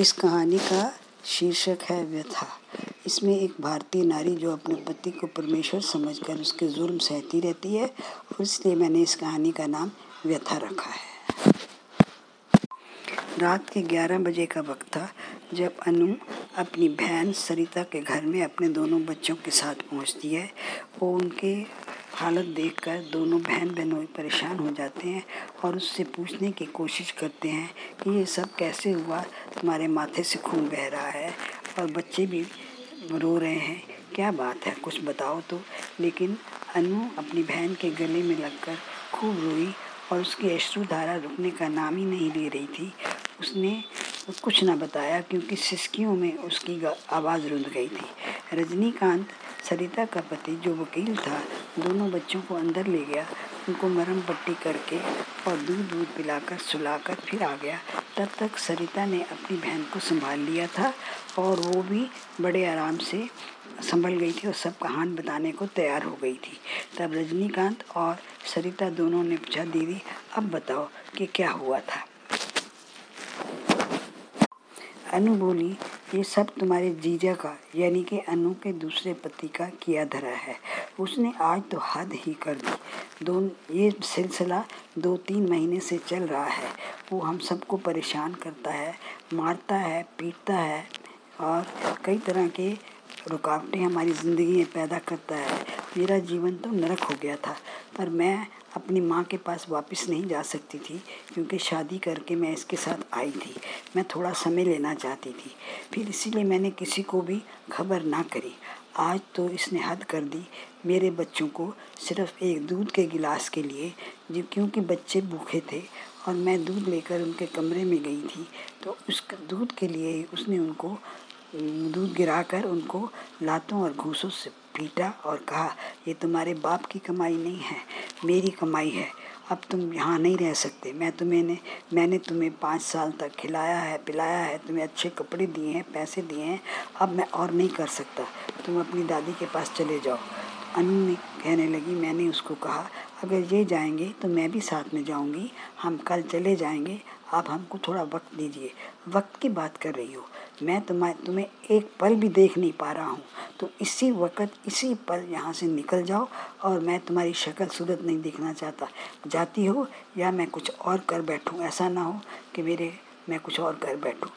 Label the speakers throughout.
Speaker 1: इस कहानी का शीर्षक है व्यथा। इसमें एक भारतीय नारी जो अपने पति को परमेश्वर समझकर उसके जुर्म सहती रहती है और इसलिए मैंने इस कहानी का नाम व्यथा रखा है। रात के 11 बजे का वक्त था जब अनु अपनी बहन सरिता के घर में अपने दोनों बच्चों के साथ पहुँचती है। वो उनके हालत देखकर दोनों बहन बहनोई परेशान हो जाते हैं और उससे पूछने की कोशिश करते हैं कि ये सब कैसे हुआ? तुम्हारे माथे से खून बह रहा है और बच्चे भी रो रहे हैं। क्या बात है, कुछ बताओ तो। लेकिन अनु अपनी बहन के गले में लगकर खूब रोई और उसकी अश्रुधारा रुकने का नाम ही नहीं ले रही थी। उसने कुछ ना बताया क्योंकि सिसकियों में उसकी आवाज़ रुंध गई थी। रजनीकांत, सरिता का पति जो वकील था दोनों बच्चों को अंदर ले गया। उनको मरम पट्टी करके और दूध दूध पिलाकर, सुलाकर फिर आ गया। तब तक सरिता ने अपनी बहन को संभाल लिया था और वो भी बड़े आराम से संभल गई थी और सब कहान बताने को तैयार हो गई थी। तब रजनीकांत और सरिता दोनों ने पूछा, दीदी, अब बताओ कि क्या हुआ था? अनु बोली ये सब तुम्हारे जीजा का, यानी कि अनु के दूसरे पति का किया धरा है। उसने आज तो हद ही कर दी। दो, ये सिलसिला दो तीन महीने से चल रहा है। वो हम सबको परेशान करता है, मारता है, पीटता है और कई तरह के रुकावटें हमारी ज़िंदगी में पैदा करता है। मेरा जीवन तो नरक हो गया था, पर मैं अपनी माँ के पास वापस नहीं जा सकती थी, क्योंकि शादी करके मैं इसके साथ आई थी। मैं थोड़ा समय लेना चाहती थी। फिर इसीलिए मैंने किसी को भी खबर ना करी। आज तो इसने हद कर दी मेरे बच्चों को सिर्फ़ एक दूध के गिलास के लिए, जो क्योंकि बच्चे भूखे थे और मैं दूध लेकर उनके कमरे में गई थी तो उस दूध के लिए उसने उनको, दूध गिराकर उनको लातों और घूसों से पीटा और कहा, ये तुम्हारे बाप की कमाई नहीं है, मेरी कमाई है। अब तुम यहाँ नहीं रह सकते। मैं तुम्हें ने, मैंने तुम्हें पाँच साल तक खिलाया है, पिलाया है, तुम्हें अच्छे कपड़े दिए हैं, पैसे दिए हैं। अब मैं और नहीं कर सकता। तुम अपनी दादी के पास चले जाओ। अनु ने कहने लगी, मैंने उसको कहा, अगर ये जाएँगे तो मैं भी साथ में जाऊँगी। हम कल चले जाएँगे आप हमको थोड़ा वक्त दीजिए। वक्त की बात कर रही हो। मैं तुम्हें तुम्हें एक पल भी देख नहीं पा रहा हूँ। तो इसी वक्त, इसी पल यहाँ से निकल जाओ और मैं तुम्हारी शक्ल सूरत नहीं देखना चाहता। जाती हो या मैं कुछ और कर बैठूँ, ऐसा ना हो कि मेरे, मैं कुछ और कर बैठूँ।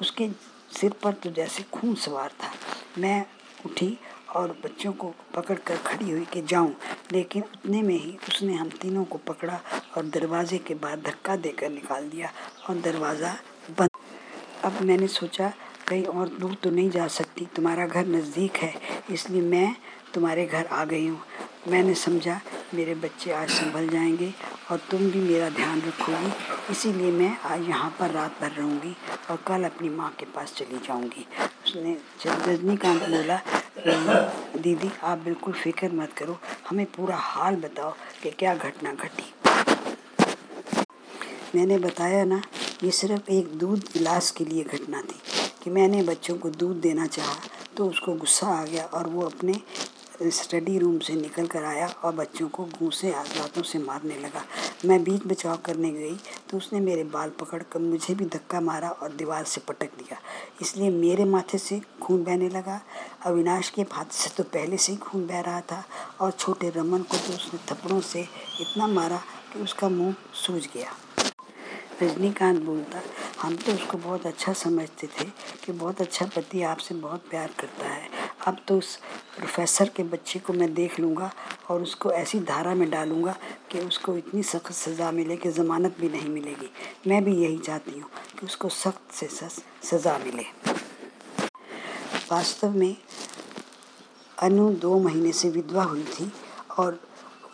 Speaker 1: उसके सिर पर तो जैसे खून सवार था। मैं उठी और बच्चों को पकड़ कर खड़ी हुई कि जाऊँ। लेकिन उतने में ही उसने हम तीनों को पकड़ा और दरवाजे के बाहर धक्का देकर निकाल दिया और दरवाज़ा बंद। अब मैंने सोचा, कहीं और दूर तो नहीं जा सकती, तुम्हारा घर नज़दीक है, इसलिए मैं तुम्हारे घर आ गई हूँ। मैंने समझा, मेरे बच्चे आज संभल जाएँगे और तुम भी मेरा ध्यान रखोगी। इसीलिए मैं आज यहाँ पर रात भर रहूँगी और कल अपनी माँ के पास चली जाऊँगी। उसने रजनीकांत बोला, दीदी, आप बिल्कुल फ़िक्र मत करो, हमें पूरा हाल बताओ कि क्या घटना घटी। मैंने बताया ना, ये सिर्फ़ एक दूध गिलास के लिए घटना थी कि मैंने बच्चों को दूध देना चाहा तो उसको गुस्सा आ गया और वो अपने स्टडी रूम से निकल कर आया और बच्चों को घूसे हाथों से मारने लगा। मैं बीच बचाव करने गई तो उसने मेरे बाल पकड़ कर मुझे भी धक्का मारा और दीवार से पटक दिया। इसलिए मेरे माथे से खून बहने लगा। अविनाश के हाथ से तो पहले से ही खून बह रहा था और छोटे रमन को तो उसने थप्पड़ों से इतना मारा कि उसका मुँह सूज गया। रजनीकांत बोलता हम तो उसको बहुत अच्छा समझते थे कि बहुत अच्छा पति आपसे बहुत प्यार करता है। अब तो उस प्रोफेसर के बच्चे को मैं देख लूँगा और उसको ऐसी धारा में डालूँगा कि उसको इतनी सख्त सज़ा मिले कि ज़मानत भी नहीं मिलेगी। मैं भी यही चाहती हूँ कि उसको सख्त से सख्त सज़ा मिले। वास्तव में अनु दो महीने से विधवा हुई थी और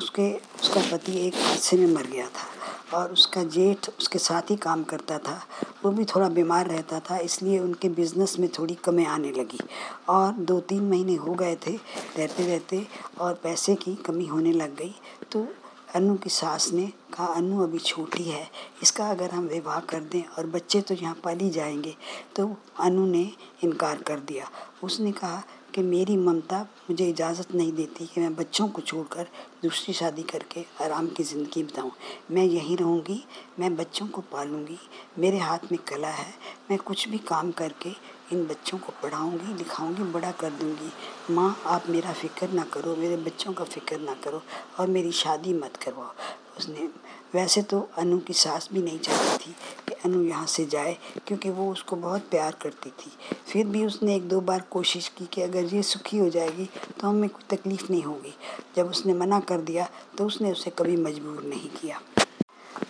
Speaker 1: उसके, उसका पति एक हादसे में मर गया था। और उसका जेठ उसके साथ ही काम करता था। वो भी थोड़ा बीमार रहता था, इसलिए उनके बिज़नेस में थोड़ी कमी आने लगी। और दो तीन महीने हो गए थे रहते रहते और पैसे की कमी होने लग गई। तो अनु की सास ने कहा, अनु, अभी छोटी है, इसका अगर हम विवाह कर दें और बच्चे तो यहाँ पाली जाएँगे। तो अनु ने इनकार कर दिया। उसने कहा कि मेरी ममता मुझे इजाज़त नहीं देती कि मैं बच्चों को छोड़कर दूसरी शादी करके आराम की ज़िंदगी बिताऊँ। मैं यहीं रहूँगी, मैं बच्चों को पालूँगी, मेरे हाथ में कला है, मैं कुछ भी काम करके इन बच्चों को पढ़ाऊँगी, लिखाऊँगी, बड़ा कर दूँगी। माँ, आप मेरा फ़िक्र ना करो, मेरे बच्चों का फ़िक्र ना करो और मेरी शादी मत करवाओ। उसने, वैसे तो अनु की सास भी नहीं चाहती थी अनु यहाँ से जाए, क्योंकि वो उसको बहुत प्यार करती थी। फिर भी उसने एक दो बार कोशिश की कि अगर ये सुखी हो जाएगी तो हमें कोई तकलीफ़ नहीं होगी। जब उसने मना कर दिया तो उसने उसे कभी मजबूर नहीं किया।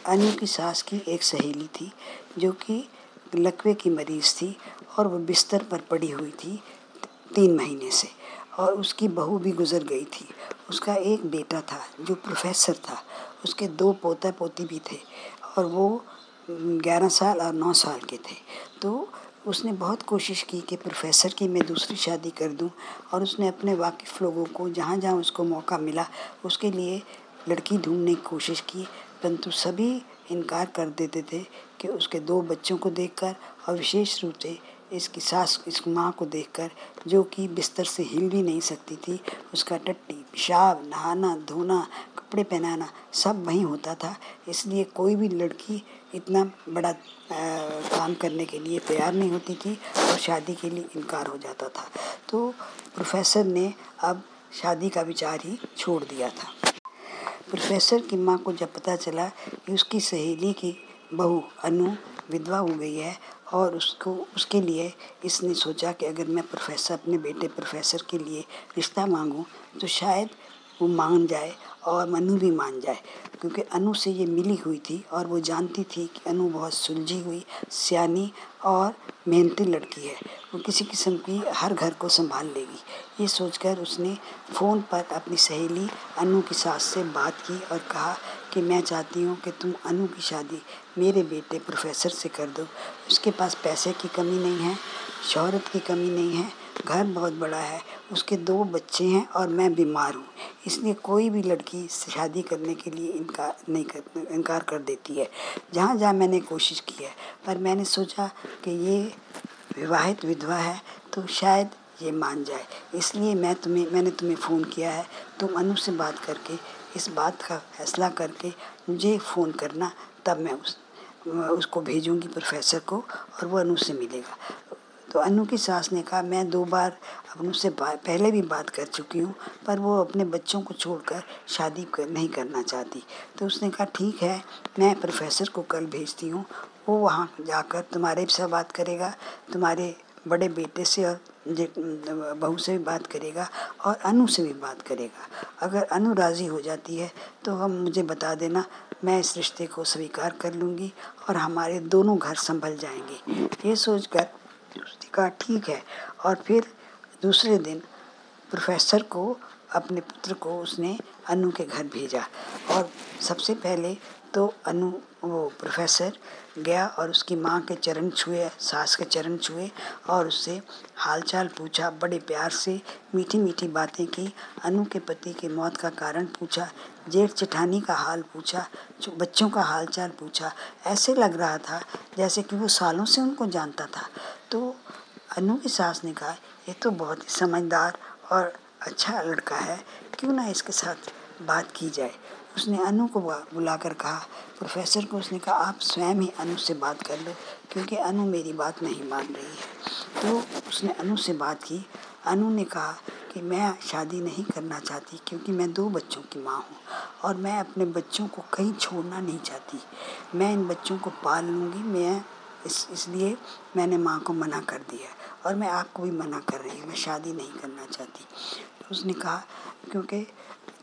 Speaker 1: अनु की सास की एक सहेली थी, जो कि लकवे की मरीज़ थी और वो बिस्तर पर पड़ी हुई थी तीन महीने से। और उसकी बहू भी गुजर गई थी। उसका एक बेटा था, जो प्रोफेसर था। उसके दो पोता पोती भी थे। और वो ग्यारह साल और नौ साल के थे। तो उसने बहुत कोशिश की कि प्रोफेसर की मैं दूसरी शादी कर दूँ और उसने अपने वाकिफ़ लोगों को जहाँ जहाँ उसको मौका मिला, उसके लिए लड़की ढूँढने की कोशिश की। परंतु सभी इनकार कर देते थे कि उसके दो बच्चों को देखकर और विशेष रूप से इसकी सास, इस माँ को देखकर, जो कि बिस्तर से हिल भी नहीं सकती थी, उसका टट्टी पेशाब नहाना धोना कपड़े पहनाना सब वहीं होता था। इसलिए कोई भी लड़की इतना बड़ा आ, काम करने के लिए तैयार नहीं होती थी और शादी के लिए इनकार हो जाता था। तो प्रोफेसर ने अब शादी का विचार ही छोड़ दिया था। प्रोफेसर की माँ को जब पता चला कि उसकी सहेली की बहू अनु विधवा हो गई है और उसको, उसके लिए इसने सोचा कि अगर मैं प्रोफेसर अपने बेटे प्रोफेसर के लिए रिश्ता मांगूँ तो शायद वो मान जाए और मनु भी मान जाए, क्योंकि अनु से ये मिली हुई थी और वो जानती थी कि अनु बहुत सुलझी हुई, सियानी और मेहनती लड़की है। वो किसी किस्म की हर घर को संभाल लेगी। ये सोचकर उसने फ़ोन पर अपनी सहेली अनु की सास से बात की और कहा कि मैं चाहती हूँ कि तुम अनु की शादी मेरे बेटे प्रोफेसर से कर दो। उसके पास पैसे की कमी नहीं है, शहरत की कमी नहीं है घर बहुत बड़ा है, उसके दो बच्चे हैं और मैं बीमार हूँ। इसलिए कोई भी लड़की शादी करने के लिए इनकार नहीं कर, इनकार कर देती है। जहाँ जहाँ मैंने कोशिश की है, पर मैंने सोचा कि ये विवाहित विधवा है तो शायद ये मान जाए। इसलिए मैं तुम्हें, मैंने तुम्हें फ़ोन किया है। तुम अनु से बात करके, इस बात का फैसला करके मुझे फ़ोन करना, तब मैं उस, उसको भेजूँगी प्रोफेसर को और वो अनु से मिलेगा। तो अनु की सास ने कहा मैं दो बार अनु से पहले भी बात कर चुकी हूँ पर वो अपने बच्चों को छोड़कर शादी कर, नहीं करना चाहती। तो उसने कहा ठीक है मैं प्रोफेसर को कल भेजती हूँ वो वहाँ जाकर तुम्हारे से बात करेगा तुम्हारे बड़े बेटे से और बहू से भी बात करेगा और अनु से भी बात करेगा। अगर अनु राज़ी हो जाती है तो हम मुझे बता देना मैं इस रिश्ते को स्वीकार कर लूँगी और हमारे दोनों घर संभल जाएँगे। ये सोचकर कहा ठीक है। और फिर दूसरे दिन प्रोफेसर को, अपने पुत्र को उसने अनु के घर भेजा। और सबसे पहले तो अनु, वो प्रोफेसर गया और उसकी माँ के चरण छुए, सास के चरण छुए और उससे हालचाल पूछा, बड़े प्यार से मीठी मीठी बातें की। अनु के पति की मौत का कारण पूछा, जेठ चिठानी का हाल पूछा बच्चों का हालचाल पूछा। ऐसे लग रहा था जैसे कि वो सालों से उनको जानता था। तो अनु की सास ने कहा, ये तो बहुत ही समझदार और अच्छा लड़का है, क्यों ना इसके साथ बात की जाए? उसने अनु को बुलाकर कहा, प्रोफेसर को, उसने कहा, आप स्वयं ही अनु से बात कर लो, क्योंकि अनु मेरी बात नहीं मान रही है। तो उसने अनु से बात की। अनु ने कहा कि, मैं शादी नहीं करना चाहती, क्योंकि मैं दो बच्चों की माँ हूँ और मैं अपने बच्चों को कहीं छोड़ना नहीं चाहती। मैं इन बच्चों को पाल लूँगी, मैं इस, इसलिए मैंने माँ को मना कर दिया और मैं आपको भी मना कर रही हूँ, मैं शादी नहीं करना चाहती। तो उसने कहा, क्योंकि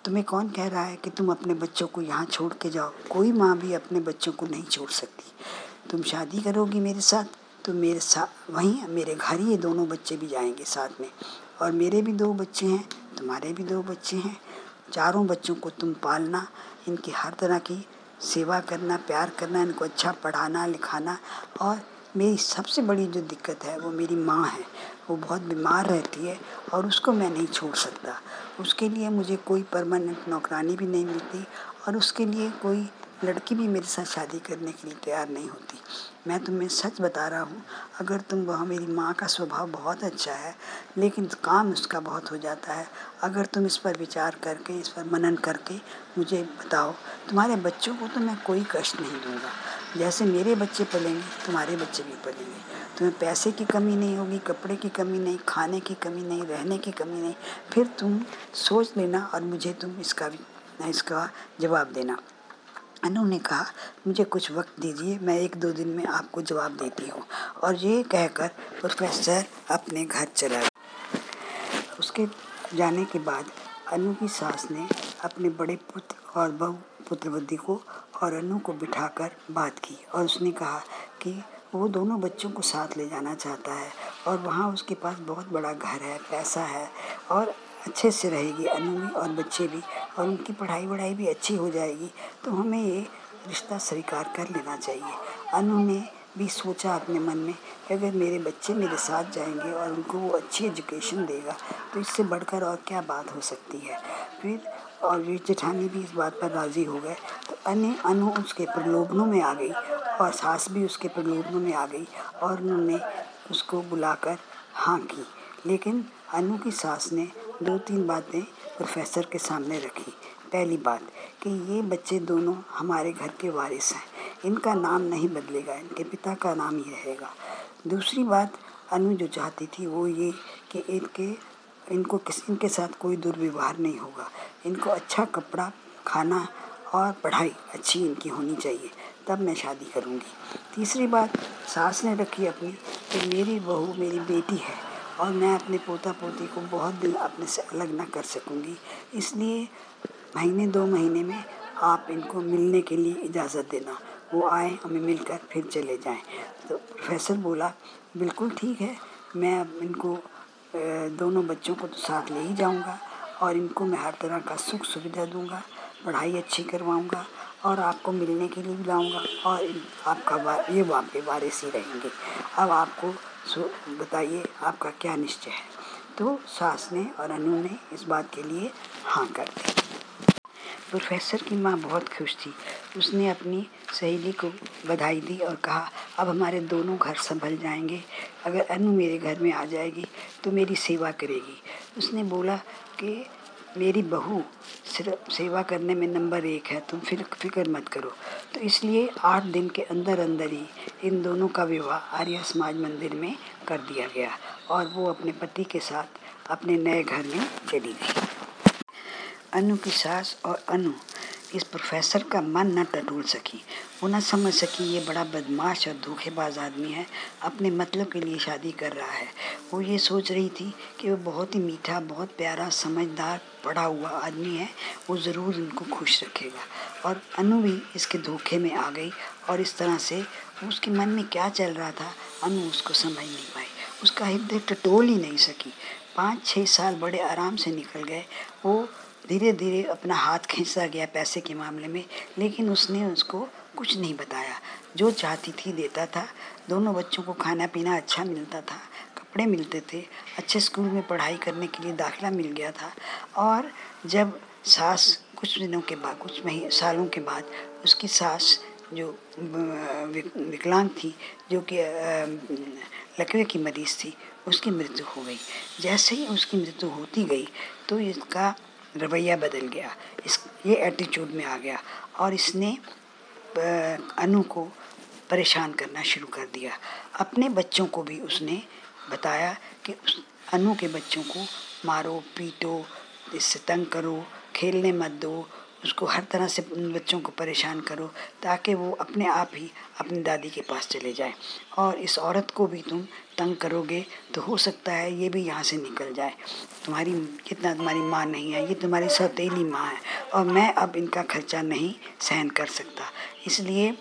Speaker 1: तुम्हें कौन कह रहा है कि तुम अपने बच्चों को यहाँ छोड़ के जाओ? कोई माँ भी अपने बच्चों को नहीं छोड़ सकती। तुम शादी करोगी मेरे साथ तो मेरे साथ वहीं मेरे घर ही ये दोनों बच्चे भी जाएँगे साथ में। और मेरे भी दो बच्चे हैं, तुम्हारे भी दो बच्चे हैं। चारों बच्चों को तुम पालना, इनकी हर तरह की सेवा करना, प्यार करना, इनको अच्छा पढ़ाना, लिखाना और मेरी सबसे बड़ी जो दिक्कत है, वो मेरी माँ है। वो बहुत बीमार रहती है और उसको मैं नहीं छोड़ सकता। उसके लिए मुझे कोई परमानेंट नौकरानी भी नहीं मिलती और उसके लिए कोई लड़की भी मेरे साथ शादी करने के लिए तैयार नहीं होती। मैं तुम्हें सच बता रहा हूँ, अगर तुम वह मेरी माँ का स्वभाव बहुत अच्छा है, लेकिन काम उसका बहुत हो जाता है, अगर तुम इस पर विचार करके, इस पर मनन करके मुझे बताओ, तुम्हारे बच्चों को तो मैं कोई कष्ट नहीं दूँगा। जैसे मेरे बच्चे पलेंगे, तुम्हारे बच्चे भी पलेंगे। तुम्हें पैसे की कमी नहीं होगी, कपड़े की कमी नहीं, खाने की कमी नहीं, रहने की कमी नहीं। फिर तुम सोच लेना और मुझे तुम इसका भी, इसका जवाब देना। अनु ने कहा, मुझे कुछ वक्त दीजिए, मैं एक दो दिन में आपको जवाब देती हूँ। और ये कहकर प्रोफेसर अपने घर चला गया। उसके जाने के बाद अनु की सास ने अपने बड़े पुत्र और बहु पुत्रवती को और अनु को बिठाकर बात की और उसने कहा कि वो दोनों बच्चों को साथ ले जाना चाहता है और वहाँ उसके पास बहुत बड़ा घर है, पैसा है और अच्छे से रहेगी, अनु भी और बच्चे भी और उनकी पढ़ाई वढ़ाई भी अच्छी हो जाएगी तो हमें ये रिश्ता स्वीकार कर लेना चाहिए। अनु ने भी सोचा अपने मन में कि अगर मेरे बच्चे मेरे साथ जाएँगे और उनको वो अच्छी एजुकेशन देगा तो इससे बढ़कर और क्या बात हो सकती है? फिर और वीर जेठानी भी इस बात पर राज़ी हो गए। तो अन्य अनु उसके प्रलोभनों में आ गई और सास भी उसके प्रलोभनों में आ गई और उन्होंने उसको बुलाकर हाँ की। लेकिन अनु की सास ने दो तीन बातें प्रोफेसर के सामने रखी। पहली बात कि ये बच्चे दोनों हमारे घर के वारिस हैं। इनका नाम नहीं बदलेगा, इनके पिता का नाम ही रहेगा। दूसरी बात अनु जो चाहती थी, वो ये कि इनके, इनको किस, इनके साथ कोई दुर्व्यवहार नहीं होगा। इनको अच्छा कपड़ा, खाना और पढ़ाई अच्छी इनकी होनी चाहिए, तब मैं शादी करूँगी। तीसरी बात, सास ने रखी अपनी कि मेरी बहू मेरी बेटी है और मैं अपने पोता पोती को बहुत दिन अपने से अलग ना कर सकूँगी। इसलिए महीने दो महीने में आप इनको मिलने के लिए इजाज़त देना। वो आए, हमें मिलकर फिर चले जाएँ। तो प्रोफेसर बोला, बिल्कुल ठीक है, मैं अब इनको दोनों बच्चों को तो साथ ले ही जाऊँगा और इनको मैं हर तरह का सुख सुविधा दूँगा, पढ़ाई अच्छी करवाऊँगा और आपको मिलने के लिए भी और आपका ये वहाँ पे वारिस ही रहेंगे। अब आपको बताइए आपका क्या निश्चय है? तो सास ने और अनु ने इस बात के लिए हाँ कर दी प्रोफेसर की माँ बहुत खुश थी। उसने अपनी सहेली को बधाई दी और कहा, अब हमारे दोनों घर संभल जाएँगे। अगर अनु मेरे घर में आ जाएगी तो मेरी सेवा करेगी। उसने बोला कि, मेरी बहू सिर्फ़ सेवा करने में नंबर एक है, तुम फिर फ़िक्र मत करो। तो इसलिए आठ दिन के अंदर अंदर ही इन दोनों का विवाह आर्य समाज मंदिर में कर दिया गया और वो अपने पति के साथ अपने नए घर में चली गई। अनु की सास और अनु इस प्रोफेसर का मन न टटोल सकी। वो न समझ सकी ये बड़ा बदमाश और धोखेबाज आदमी है। अपने मतलब के लिए शादी कर रहा है। वो ये सोच रही थी कि वो बहुत ही मीठा, बहुत प्यारा, समझदार, पढ़ा हुआ आदमी है। वो ज़रूर उनको खुश रखेगा। और अनु भी इसके धोखे में आ गई और इस तरह से उसके मन में क्या चल रहा था, अनु उसको समझ नहीं पाई। उसका हृदय टटोल ही नहीं सकी। पाँच छः साल बड़े आराम से निकल गए। वो धीरे धीरे अपना हाथ खींचता गया पैसे के मामले में, लेकिन उसने उसको कुछ नहीं बताया। जो चाहती थी देता था। दोनों बच्चों को खाना पीना अच्छा मिलता था। कपड़े मिलते थे। अच्छे स्कूल में पढ़ाई करने के लिए दाखिला मिल गया था। और जब सास कुछ दिनों के बाद, कुछ मही, सालों के बाद उसकी सास जो विकलांग थी, जो कि लकवे की मरीज़ थी, उसकी मृत्यु हो गई। जैसे ही उसकी मृत्यु होती गई तो इसका रवैया बदल गया। इस, ये एटीट्यूड में आ गया और इसने अनु को परेशान करना शुरू कर दिया। अपने बच्चों को भी उसने बताया कि उस, अनु के बच्चों को मारो, पीटो, इससे तंग करो, खेलने मत दो उसको हर तरह से बच्चों को परेशान करो, ताकि वो अपने आप ही अपनी दादी के पास चले जाए। और इस औरत को भी तुम तंग करोगे तो हो सकता है ये भी यहाँ से निकल जाए। तुम्हारी, कितना तुम्हारी माँ नहीं है, ये तुम्हारी सौतेली माँ है, और मैं अब इनका खर्चा नहीं सहन कर सकता। इसलिए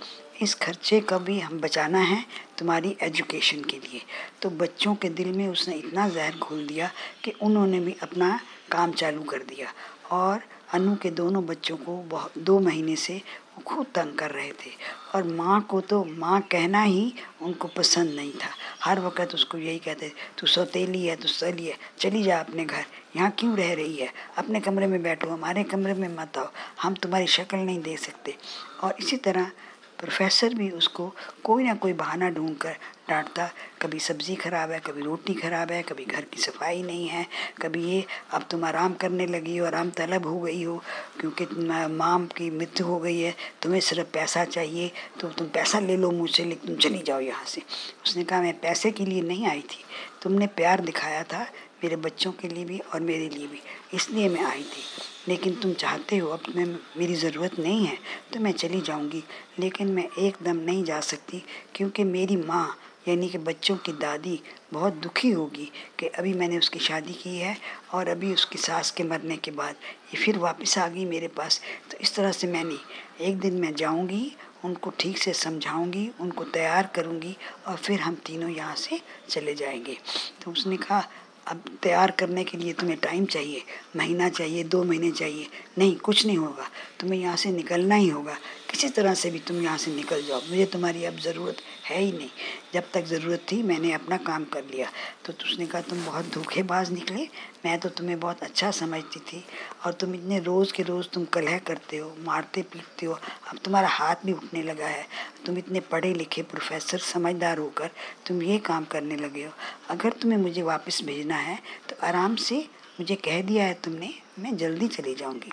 Speaker 1: इस खर्चे का भी हम बचाना है तुम्हारी एजुकेशन के लिए। तो बच्चों के दिल में उसने इतना जहर घोल दिया कि उन्होंने भी अपना काम चालू कर दिया। और अनु के दोनों बच्चों को बहुत दो महीने से वो खूब तंग कर रहे थे। और माँ को तो माँ कहना ही उनको पसंद नहीं था। हर वक्त उसको यही कहते तू सौतेली है तू सली है, चली जा अपने घर। यहाँ क्यों रह रही है? अपने कमरे में बैठो, हमारे कमरे में मत आओ। हम तुम्हारी शक्ल नहीं दे सकते। और इसी तरह प्रोफेसर भी उसको कोई ना कोई बहाना ढूंढ कर डांटता, कभी सब्ज़ी खराब है, कभी रोटी खराब है, कभी घर की सफ़ाई नहीं है, कभी ये, अब तुम आराम करने लगी हो, आराम तलब हो गई हो, क्योंकि माम की मृत्यु हो गई है, तुम्हें सिर्फ़ पैसा चाहिए तो तुम पैसा ले लो मुझसे, लेकिन तुम चली जाओ यहाँ से। उसने कहा, मैं पैसे के लिए नहीं आई थी, तुमने प्यार दिखाया था, मेरे बच्चों के लिए भी और मेरे लिए भी, इसलिए मैं आई थी। लेकिन तुम चाहते हो, अब तुम्हें मेरी ज़रूरत नहीं है तो मैं चली जाऊँगी, लेकिन मैं एकदम नहीं जा सकती, क्योंकि मेरी माँ यानी कि बच्चों की दादी बहुत दुखी होगी कि अभी मैंने उसकी शादी की है और अभी उसकी सास के मरने के बाद ये फिर वापस आ गई मेरे पास। तो इस तरह से मैंने एक दिन मैं जाऊँगी, उनको ठीक से समझाऊँगी, उनको तैयार करूँगी और फिर हम तीनों यहाँ से चले जाएँगे। तो उसने कहा, अब तैयार करने के लिए तुम्हें टाइम चाहिए, महीना चाहिए, दो महीने चाहिए, नहीं कुछ नहीं होगा। तुम्हें यहाँ से निकलना ही होगा। किसी तरह से भी तुम यहाँ से निकल जाओ। मुझे तुम्हारी अब ज़रूरत है ही नहीं। जब तक ज़रूरत थी, मैंने अपना काम कर लिया। तो उसने कहा, तुम बहुत धोखेबाज निकले। मैं तो तुम्हें बहुत अच्छा समझती थी। और तुम इतने रोज़ के रोज़ तुम कलह करते हो, मारते पीटते हो। अब तुम्हारा हाथ भी उठने लगा है। तुम इतने पढ़े लिखे प्रोफेसर समझदार होकर तुम ये काम करने लगे हो। अगर तुम्हें मुझे वापस भेजना है तो आराम से मुझे कह दिया है तुमने, मैं जल्दी चली जाऊँगी।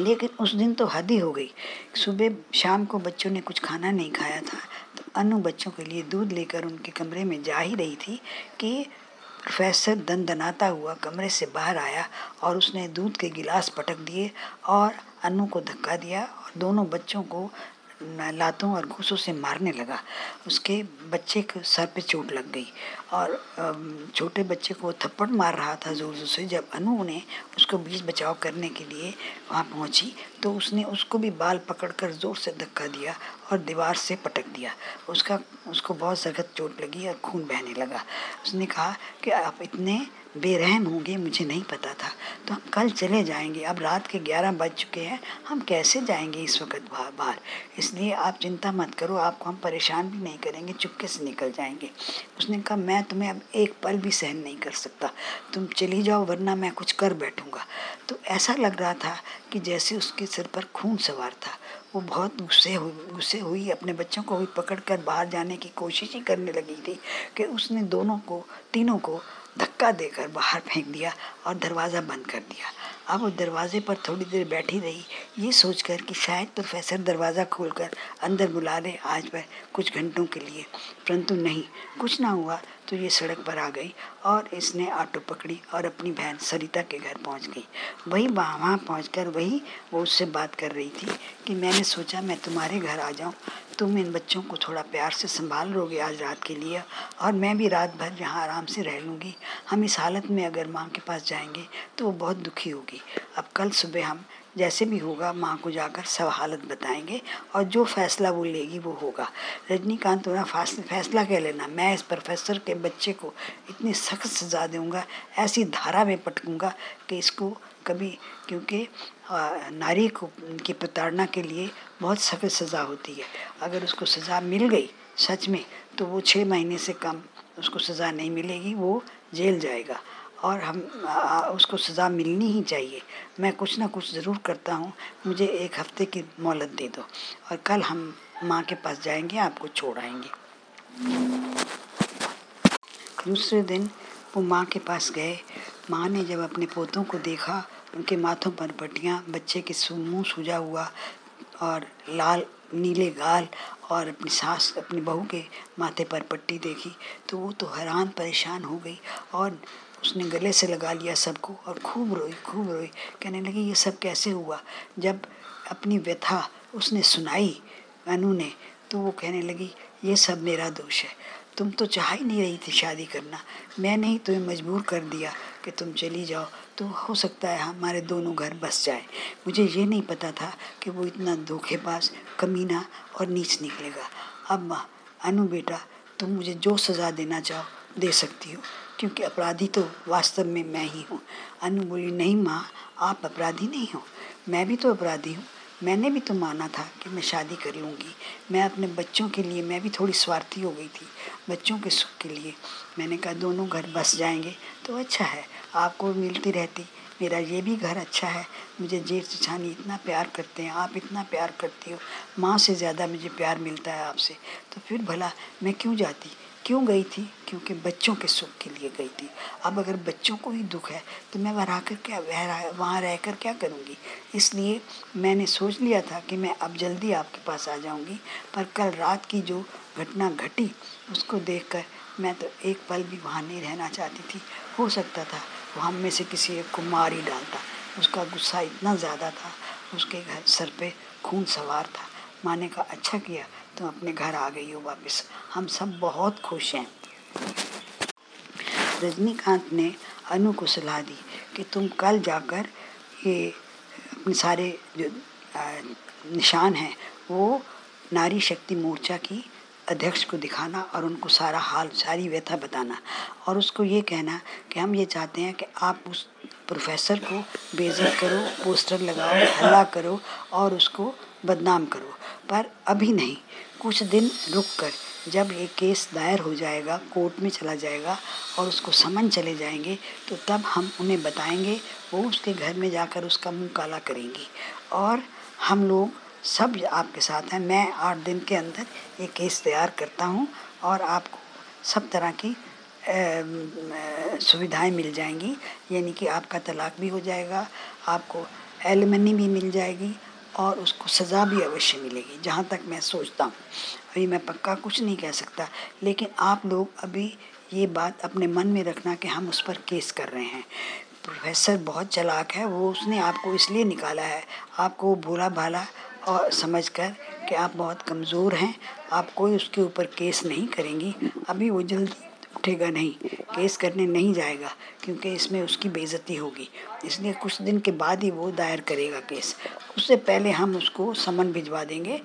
Speaker 1: लेकिन उस दिन तो हद ही हो गई। सुबह शाम को बच्चों ने कुछ खाना नहीं खाया था तो अनु बच्चों के लिए दूध लेकर उनके कमरे में जा ही रही थी कि प्रोफेसर दन दनाता हुआ कमरे से बाहर आया और उसने दूध के गिलास पटक दिए और अनु को धक्का दिया और दोनों बच्चों को लातों और घूसों से मारने लगा। उसके बच्चे के सर पे चोट लग गई और छोटे बच्चे को थप्पड़ मार रहा था ज़ोर ज़ोर से। जब अनु ने उसको बीच बचाव करने के लिए वहाँ पहुँची तो उसने उसको भी बाल पकड़कर ज़ोर से धक्का दिया और दीवार से पटक दिया। उसका, उसको बहुत सख्त चोट लगी और खून बहने लगा। उसने कहा कि आप इतने बेरहम होंगे, मुझे नहीं पता था। तो हम कल चले जाएँगे। अब रात के ग्यारह बज चुके हैं। हम कैसे जाएँगे इस वक्त बाहर? इसलिए आप चिंता मत करो। आपको हम परेशान भी नहीं करेंगे। चुपके से निकल जाएँगे। उसने कहा, मैं तुम्हें अब एक पल भी सहन नहीं कर सकता। तुम चली जाओ, वरना मैं कुछ कर बैठूँगा। तो ऐसा लग रहा था कि जैसे उसके सिर पर खून सवार था। वो बहुत गुस्से हुई गुस्से हुई, अपने बच्चों को भी पकड़ कर बाहर जाने की कोशिश ही करने लगी थी कि उसने दोनों को, तीनों को धक्का देकर बाहर फेंक दिया और दरवाज़ा बंद कर दिया। अब वो दरवाजे पर थोड़ी देर बैठी रही। ये सोचकर कि शायद प्रोफेसर दरवाज़ा खोलकर अंदर बुला ले आज पर कुछ घंटों के लिए। परंतु नहीं, कुछ ना हुआ तो ये सड़क पर आ गई और इसने ऑटो पकड़ी और अपनी बहन सरिता के घर पहुँच गई। वही वहाँ पहुँच वही वो उससे बात कर रही थी कि मैंने सोचा मैं तुम्हारे घर आ जाऊँ। तुम इन बच्चों को थोड़ा प्यार से संभाल लोगे आज रात के लिए, और मैं भी रात भर यहाँ आराम से रह लूँगी। हम इस हालत में अगर माँ के पास जाएँगे तो वो बहुत दुखी होगी। अब कल सुबह हम, जैसे भी होगा, माँ को जाकर सब हालत बताएँगे, और जो फैसला वो लेगी वो होगा। रजनीकांत, थोड़ा फैसला कह लेना। मैं इस प्रोफेसर के बच्चे को इतनी सख्त सजा दूँगा, ऐसी धारा में पटकूँगा कि इसको कभी, क्योंकि नारी को की प्रताड़ना के लिए बहुत सख्त सज़ा होती है। अगर उसको सज़ा मिल गई सच में तो वो छः महीने से कम उसको सज़ा नहीं मिलेगी वो जेल जाएगा। और हम आ, उसको सज़ा मिलनी ही चाहिए। मैं कुछ ना कुछ ज़रूर करता हूँ। मुझे एक हफ़्ते की मोहलत दे दो और कल हम माँ के पास जाएँगे आपको छोड़ आएँगे। दूसरे दिन वो माँ के पास गए। माँ ने जब अपने पोतों को देखा उनके माथों पर पट्टियाँ बच्चे के मुँह सूझा हुआ और लाल, नीले गाल और अपनी सास, अपनी बहू के माथे पर पट्टी देखी तो वो तो हैरान, परेशान हो गई और उसने गले से लगा लिया सबको और खूब रोई खूब रोई। कहने लगी, ये सब कैसे हुआ? जब अपनी व्यथा उसने सुनाई अनु ने तो वो कहने लगी, ये सब मेरा दोष है। तुम तो चाह ही नहीं रही थी शादी करना। मैंने ही तुम्हें मजबूर कर दिया कि तुम चली जाओ। तो हो सकता है हमारे दोनों घर बस जाए। मुझे ये नहीं पता था कि वो इतना धोखेबाज, कमीना और नीच निकलेगा। अब माँ अनु बेटा, तुम मुझे जो सज़ा देना चाहो, दे सकती हो। क्योंकि अपराधी तो वास्तव में मैं ही हूँ। अनु बोली, नहीं माँ, आप अपराधी नहीं हो। मैं भी तो अपराधी हूँ। मैंने भी तो माना था कि मैं शादी करूँगी मैं अपने बच्चों के लिए, मैं भी थोड़ी स्वार्थी हो गई थी, बच्चों के सुख के लिए। मैंने कहा, दोनों घर बस जाएँगे तो अच्छा है, आपको मिलती रहती। मेरा ये भी घर अच्छा है, मुझे जेठ जेठानी इतना प्यार करते हैं, आप इतना प्यार करती हो, माँ से ज़्यादा मुझे प्यार मिलता है आपसे। तो फिर भला, मैं क्यों जाती? क्यों गई थी? क्योंकि बच्चों के सुख के लिए गई थी। अब अगर बच्चों को ही दुख है तो मैं वहाँ कर क्या, वह वहाँ रह कर क्या करूँगी? इसलिए मैंने सोच लिया था कि मैं अब जल्दी आपके पास आ जाऊँगी, पर कल रात की जो घटना घटी, उसको देखकर मैं तो एक पल भी वहाँ नहीं रहना चाहती थी। हो सकता था वो हम में से किसी एक को मार ही डालता। उसका गुस्सा इतना ज़्यादा था, उसके घर सर पे खून सवार था। माँ ने कहा अच्छा किया तुम अपने घर आ गई हो वापस। हम सब बहुत खुश हैं। रजनीकांत ने अनु को सलाह दी कि तुम कल जाकर ये अपने सारे जो निशान हैं, वो नारी शक्ति मोर्चा की अध्यक्ष को दिखाना और उनको सारा हाल, सारी व्यथा बताना। और उसको ये कहना कि हम ये चाहते हैं कि आप उस प्रोफेसर को बेजत करो, पोस्टर लगाओ, हल्ला करो और उसको बदनाम करो। पर अभी नहीं। कुछ दिन रुक कर जब ये केस दायर हो जाएगा, कोर्ट में चला जाएगा और उसको समन चले जाएँगे तो तब हम उन्हें बताएँगे, वो उसके घर में जाकर उसका मुँह काला करेंगी। और हम लोग सब आपके साथ हैं। मैं आठ दिन के अंदर ये केस तैयार करता हूँ और आपको सब तरह की सुविधाएँ मिल जाएँगी। यानी कि आपका तलाक भी हो जाएगा, आपको एलिमनी भी मिल जाएगी और उसको सज़ा भी अवश्य मिलेगी, जहाँ तक मैं सोचता हूँ। अभी मैं पक्का कुछ नहीं कह सकता, लेकिन आप लोग अभी ये बात अपने मन में रखना कि हम उस पर केस कर रहे हैं। प्रोफेसर बहुत चलाक है, वो उसने आपको इसलिए निकाला है, आपको भोला भाला और समझ कर कि आप बहुत कमज़ोर हैं, आप कोई उसके ऊपर केस नहीं करेंगी, अभी वो जल्दी उठेगा नहीं, केस करने नहीं जाएगा, क्योंकि इसमें उसकी बेइज्जती होगी। इसलिए कुछ दिन के बाद ही वो दायर करेगा केस। उससे पहले हम उसको समन भिजवा देंगे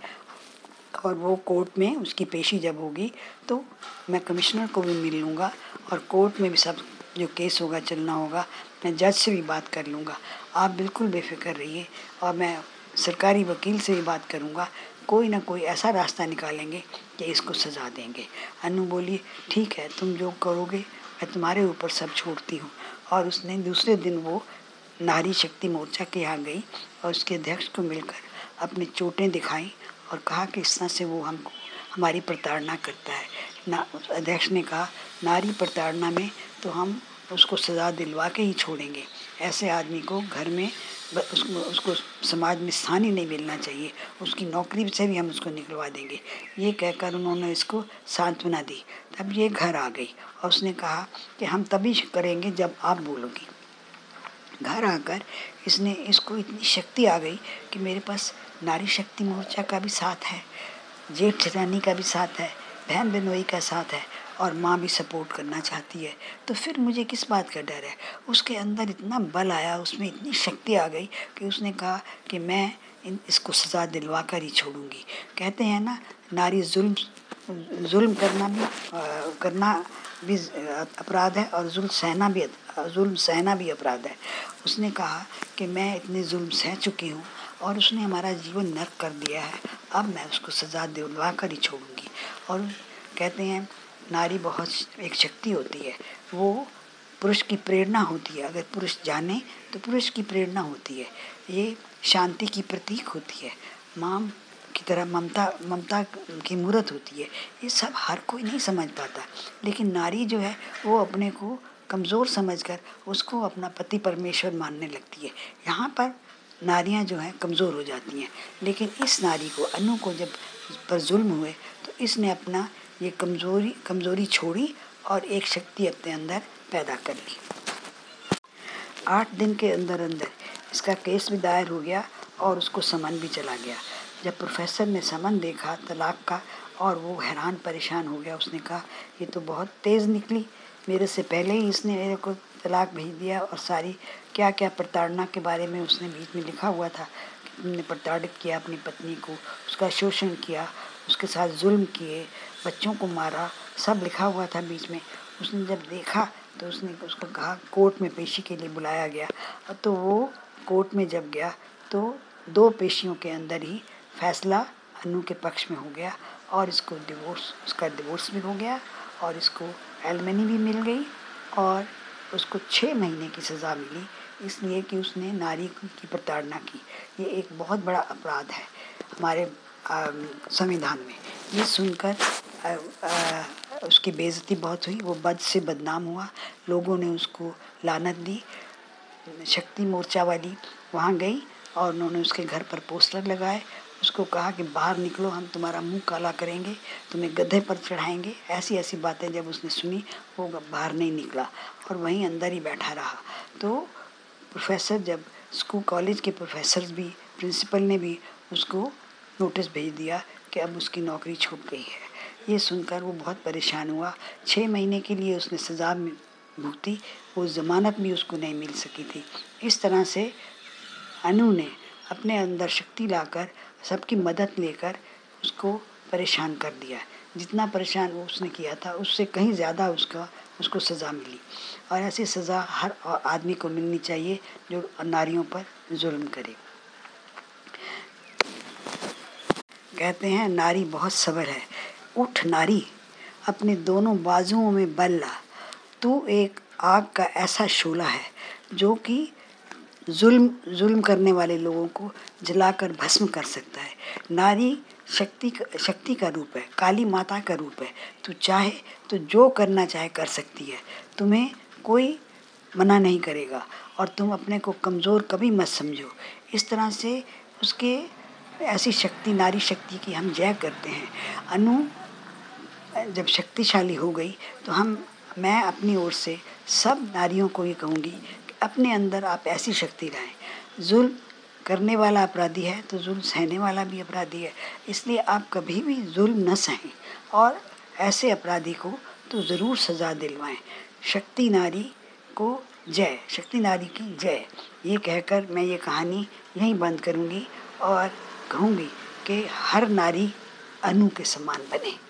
Speaker 1: और वो कोर्ट में उसकी पेशी जब होगी तो मैं कमिश्नर को भी मिल लूँगा और कोर्ट में भी सब जो केस होगा, चलना होगा, मैं जज से भी बात कर लूँगा। आप बिल्कुल बेफिक्र रहिए और मैं सरकारी वकील से भी बात करूँगा कोई ना कोई ऐसा रास्ता निकालेंगे कि इसको सजा देंगे। अनु बोली, ठीक है, तुम जो करोगे, मैं तुम्हारे ऊपर सब छोड़ती हूँ। और उसने दूसरे दिन वो नारी शक्ति मोर्चा के यहाँ गई और उसके अध्यक्ष को मिलकर अपनी चोटें दिखाई और कहा कि इस तरह से वो हमको, हमारी प्रताड़ना करता है। ना, अध्यक्ष ने कहा, नारी प्रताड़ना में तो हम उसको सज़ा दिलवा के ही छोड़ेंगे। ऐसे आदमी को घर में उसको उसको समाज में स्थान नहीं मिलना चाहिए। उसकी नौकरी से भी हम उसको निकलवा देंगे। ये कहकर उन्होंने इसको सांत्वना दी। तब ये घर आ गई और उसने कहा कि हम तभी करेंगे जब आप बोलोगी। घर आकर इसने, इसको इतनी शक्ति आ गई कि मेरे पास नारी शक्ति मोर्चा का भी साथ है, जेठ ठिकानी का भी साथ है, बहन बिनोई का साथ है। और माँ भी सपोर्ट करना चाहती है। तो फिर मुझे किस बात का डर है? उसके अंदर इतना बल आया उसमें इतनी शक्ति आ गई कि उसने कहा कि मैं इन इसको सज़ा दिलवा कर ही छोड़ूँगी। कहते हैं ना नारी जुल्म जुल्म करना भी आ, करना भी अपराध है और जुल्म सहना भी जुल्म सहना भी अपराध है। उसने कहा कि मैं इतने जुल्म सह चुकी हूँ और उसने हमारा जीवन नर्क कर दिया है। अब मैं उसको सज़ा दिलवा कर ही छोड़ूँगी। और कहते हैं नारी बहुत एक शक्ति होती है। वो पुरुष की प्रेरणा होती है। अगर पुरुष जाने तो पुरुष की प्रेरणा होती है। ये शांति की प्रतीक होती है। माँ की तरह ममता ममता की मूर्त होती है। ये सब हर कोई नहीं समझ पाता। लेकिन नारी जो है, वो अपने को कमज़ोर समझकर उसको अपना पति परमेश्वर मानने लगती है। यहाँ पर नारियाँ जो हैं, कमज़ोर हो जाती हैं। लेकिन इस नारी को, अनु को जब पर जुल्म हुए तो इसने अपना ये कमज़ोरी कमज़ोरी छोड़ी और एक शक्ति अपने अंदर पैदा कर ली। आठ दिन के अंदर अंदर इसका केस भी दायर हो गया और उसको समन भी चला गया। जब प्रोफेसर ने समन देखा, तलाक का, और वो हैरान, परेशान हो गया, उसने कहा, ये तो बहुत तेज़ निकली। मेरे से पहले ही इसने मेरे को तलाक भेज दिया और सारी क्या क्या प्रताड़ना के बारे में उसने बीच में लिखा हुआ था। कि तुमने प्रताड़ित किया अपनी पत्नी को, उसका शोषण किया, उसके साथ जुल्म किए बच्चों को मारा, सब लिखा हुआ था बीच में। उसने जब देखा तो उसने उसको कहा, कोर्ट में पेशी के लिए बुलाया गया। तो वो कोर्ट में जब गया तो दो पेशियों के अंदर ही फैसला अनु के पक्ष में हो गया और इसको डिवोर्स उसका डिवोर्स भी हो गया और इसको एलमनी भी मिल गई और उसको छः महीने की सज़ा मिली। इसलिए कि उसने नारी की प्रताड़ना की। ये एक बहुत बड़ा अपराध है हमारे संविधान में। ये सुनकर उसकी बेइज्जती बहुत हुई, वो बद से बदनाम हुआ। लोगों ने उसको लानत दी, शक्ति मोर्चा वाली वहाँ गई और उन्होंने उसके घर पर पोस्टर लगाए। उसको कहा कि, बाहर निकलो, हम तुम्हारा मुँह काला करेंगे, तुम्हें गधे पर चढ़ाएँगे। ऐसी ऐसी बातें जब उसने सुनी, वो बाहर नहीं निकला और वहीं अंदर ही बैठा रहा। तो प्रोफेसर जब, स्कूल, कॉलेज के प्रोफेसर भी, प्रिंसिपल ने भी उसको नोटिस भेज दिया कि अब उसकी नौकरी छूट गई है। ये सुनकर वो बहुत परेशान हुआ। छः महीने के लिए उसने सज़ा भुगती, वो ज़मानत भी उसको नहीं मिल सकी थी। इस तरह से अनु ने अपने अंदर शक्ति लाकर, सबकी मदद लेकर उसको परेशान कर दिया। जितना परेशान वो उसने किया था, उससे कहीं ज़्यादा उसका, उसको सज़ा मिली। और ऐसी सज़ा हर आदमी को मिलनी चाहिए जो नारियों पर जुल्म करे। कहते हैं, नारी बहुत सबर है। उठ नारी, अपने दोनों बाजुओं में बल ला। तू एक आग का ऐसा शोला है, जो कि जुल्म जुल्म करने वाले लोगों को जलाकर भस्म कर सकता है। नारी शक्ति शक्ति का रूप है, काली माता का रूप है। तू चाहे तो जो करना चाहे कर सकती है। तुम्हें कोई मना नहीं करेगा, और तुम अपने को कमज़ोर कभी मत समझो। इस तरह से उसके ऐसी शक्ति, नारी शक्ति की हम जय करते हैं। अनु, जब शक्तिशाली हो गई तो हम, मैं अपनी ओर से सब नारियों को ये कहूँगी कि अपने अंदर आप ऐसी शक्ति लाएँ। जुल्म करने वाला अपराधी है तो जुल्म सहने वाला भी अपराधी है। इसलिए आप कभी भी जुल्म न सहें और ऐसे अपराधी को तो ज़रूर सज़ा दिलवाएँ। शक्ति नारी को जय, शक्ति नारी की जय। ये कहकर मैं ये कहानी यहीं बंद करूँगी और कहूँगी कि हर नारी अनु के समान बने।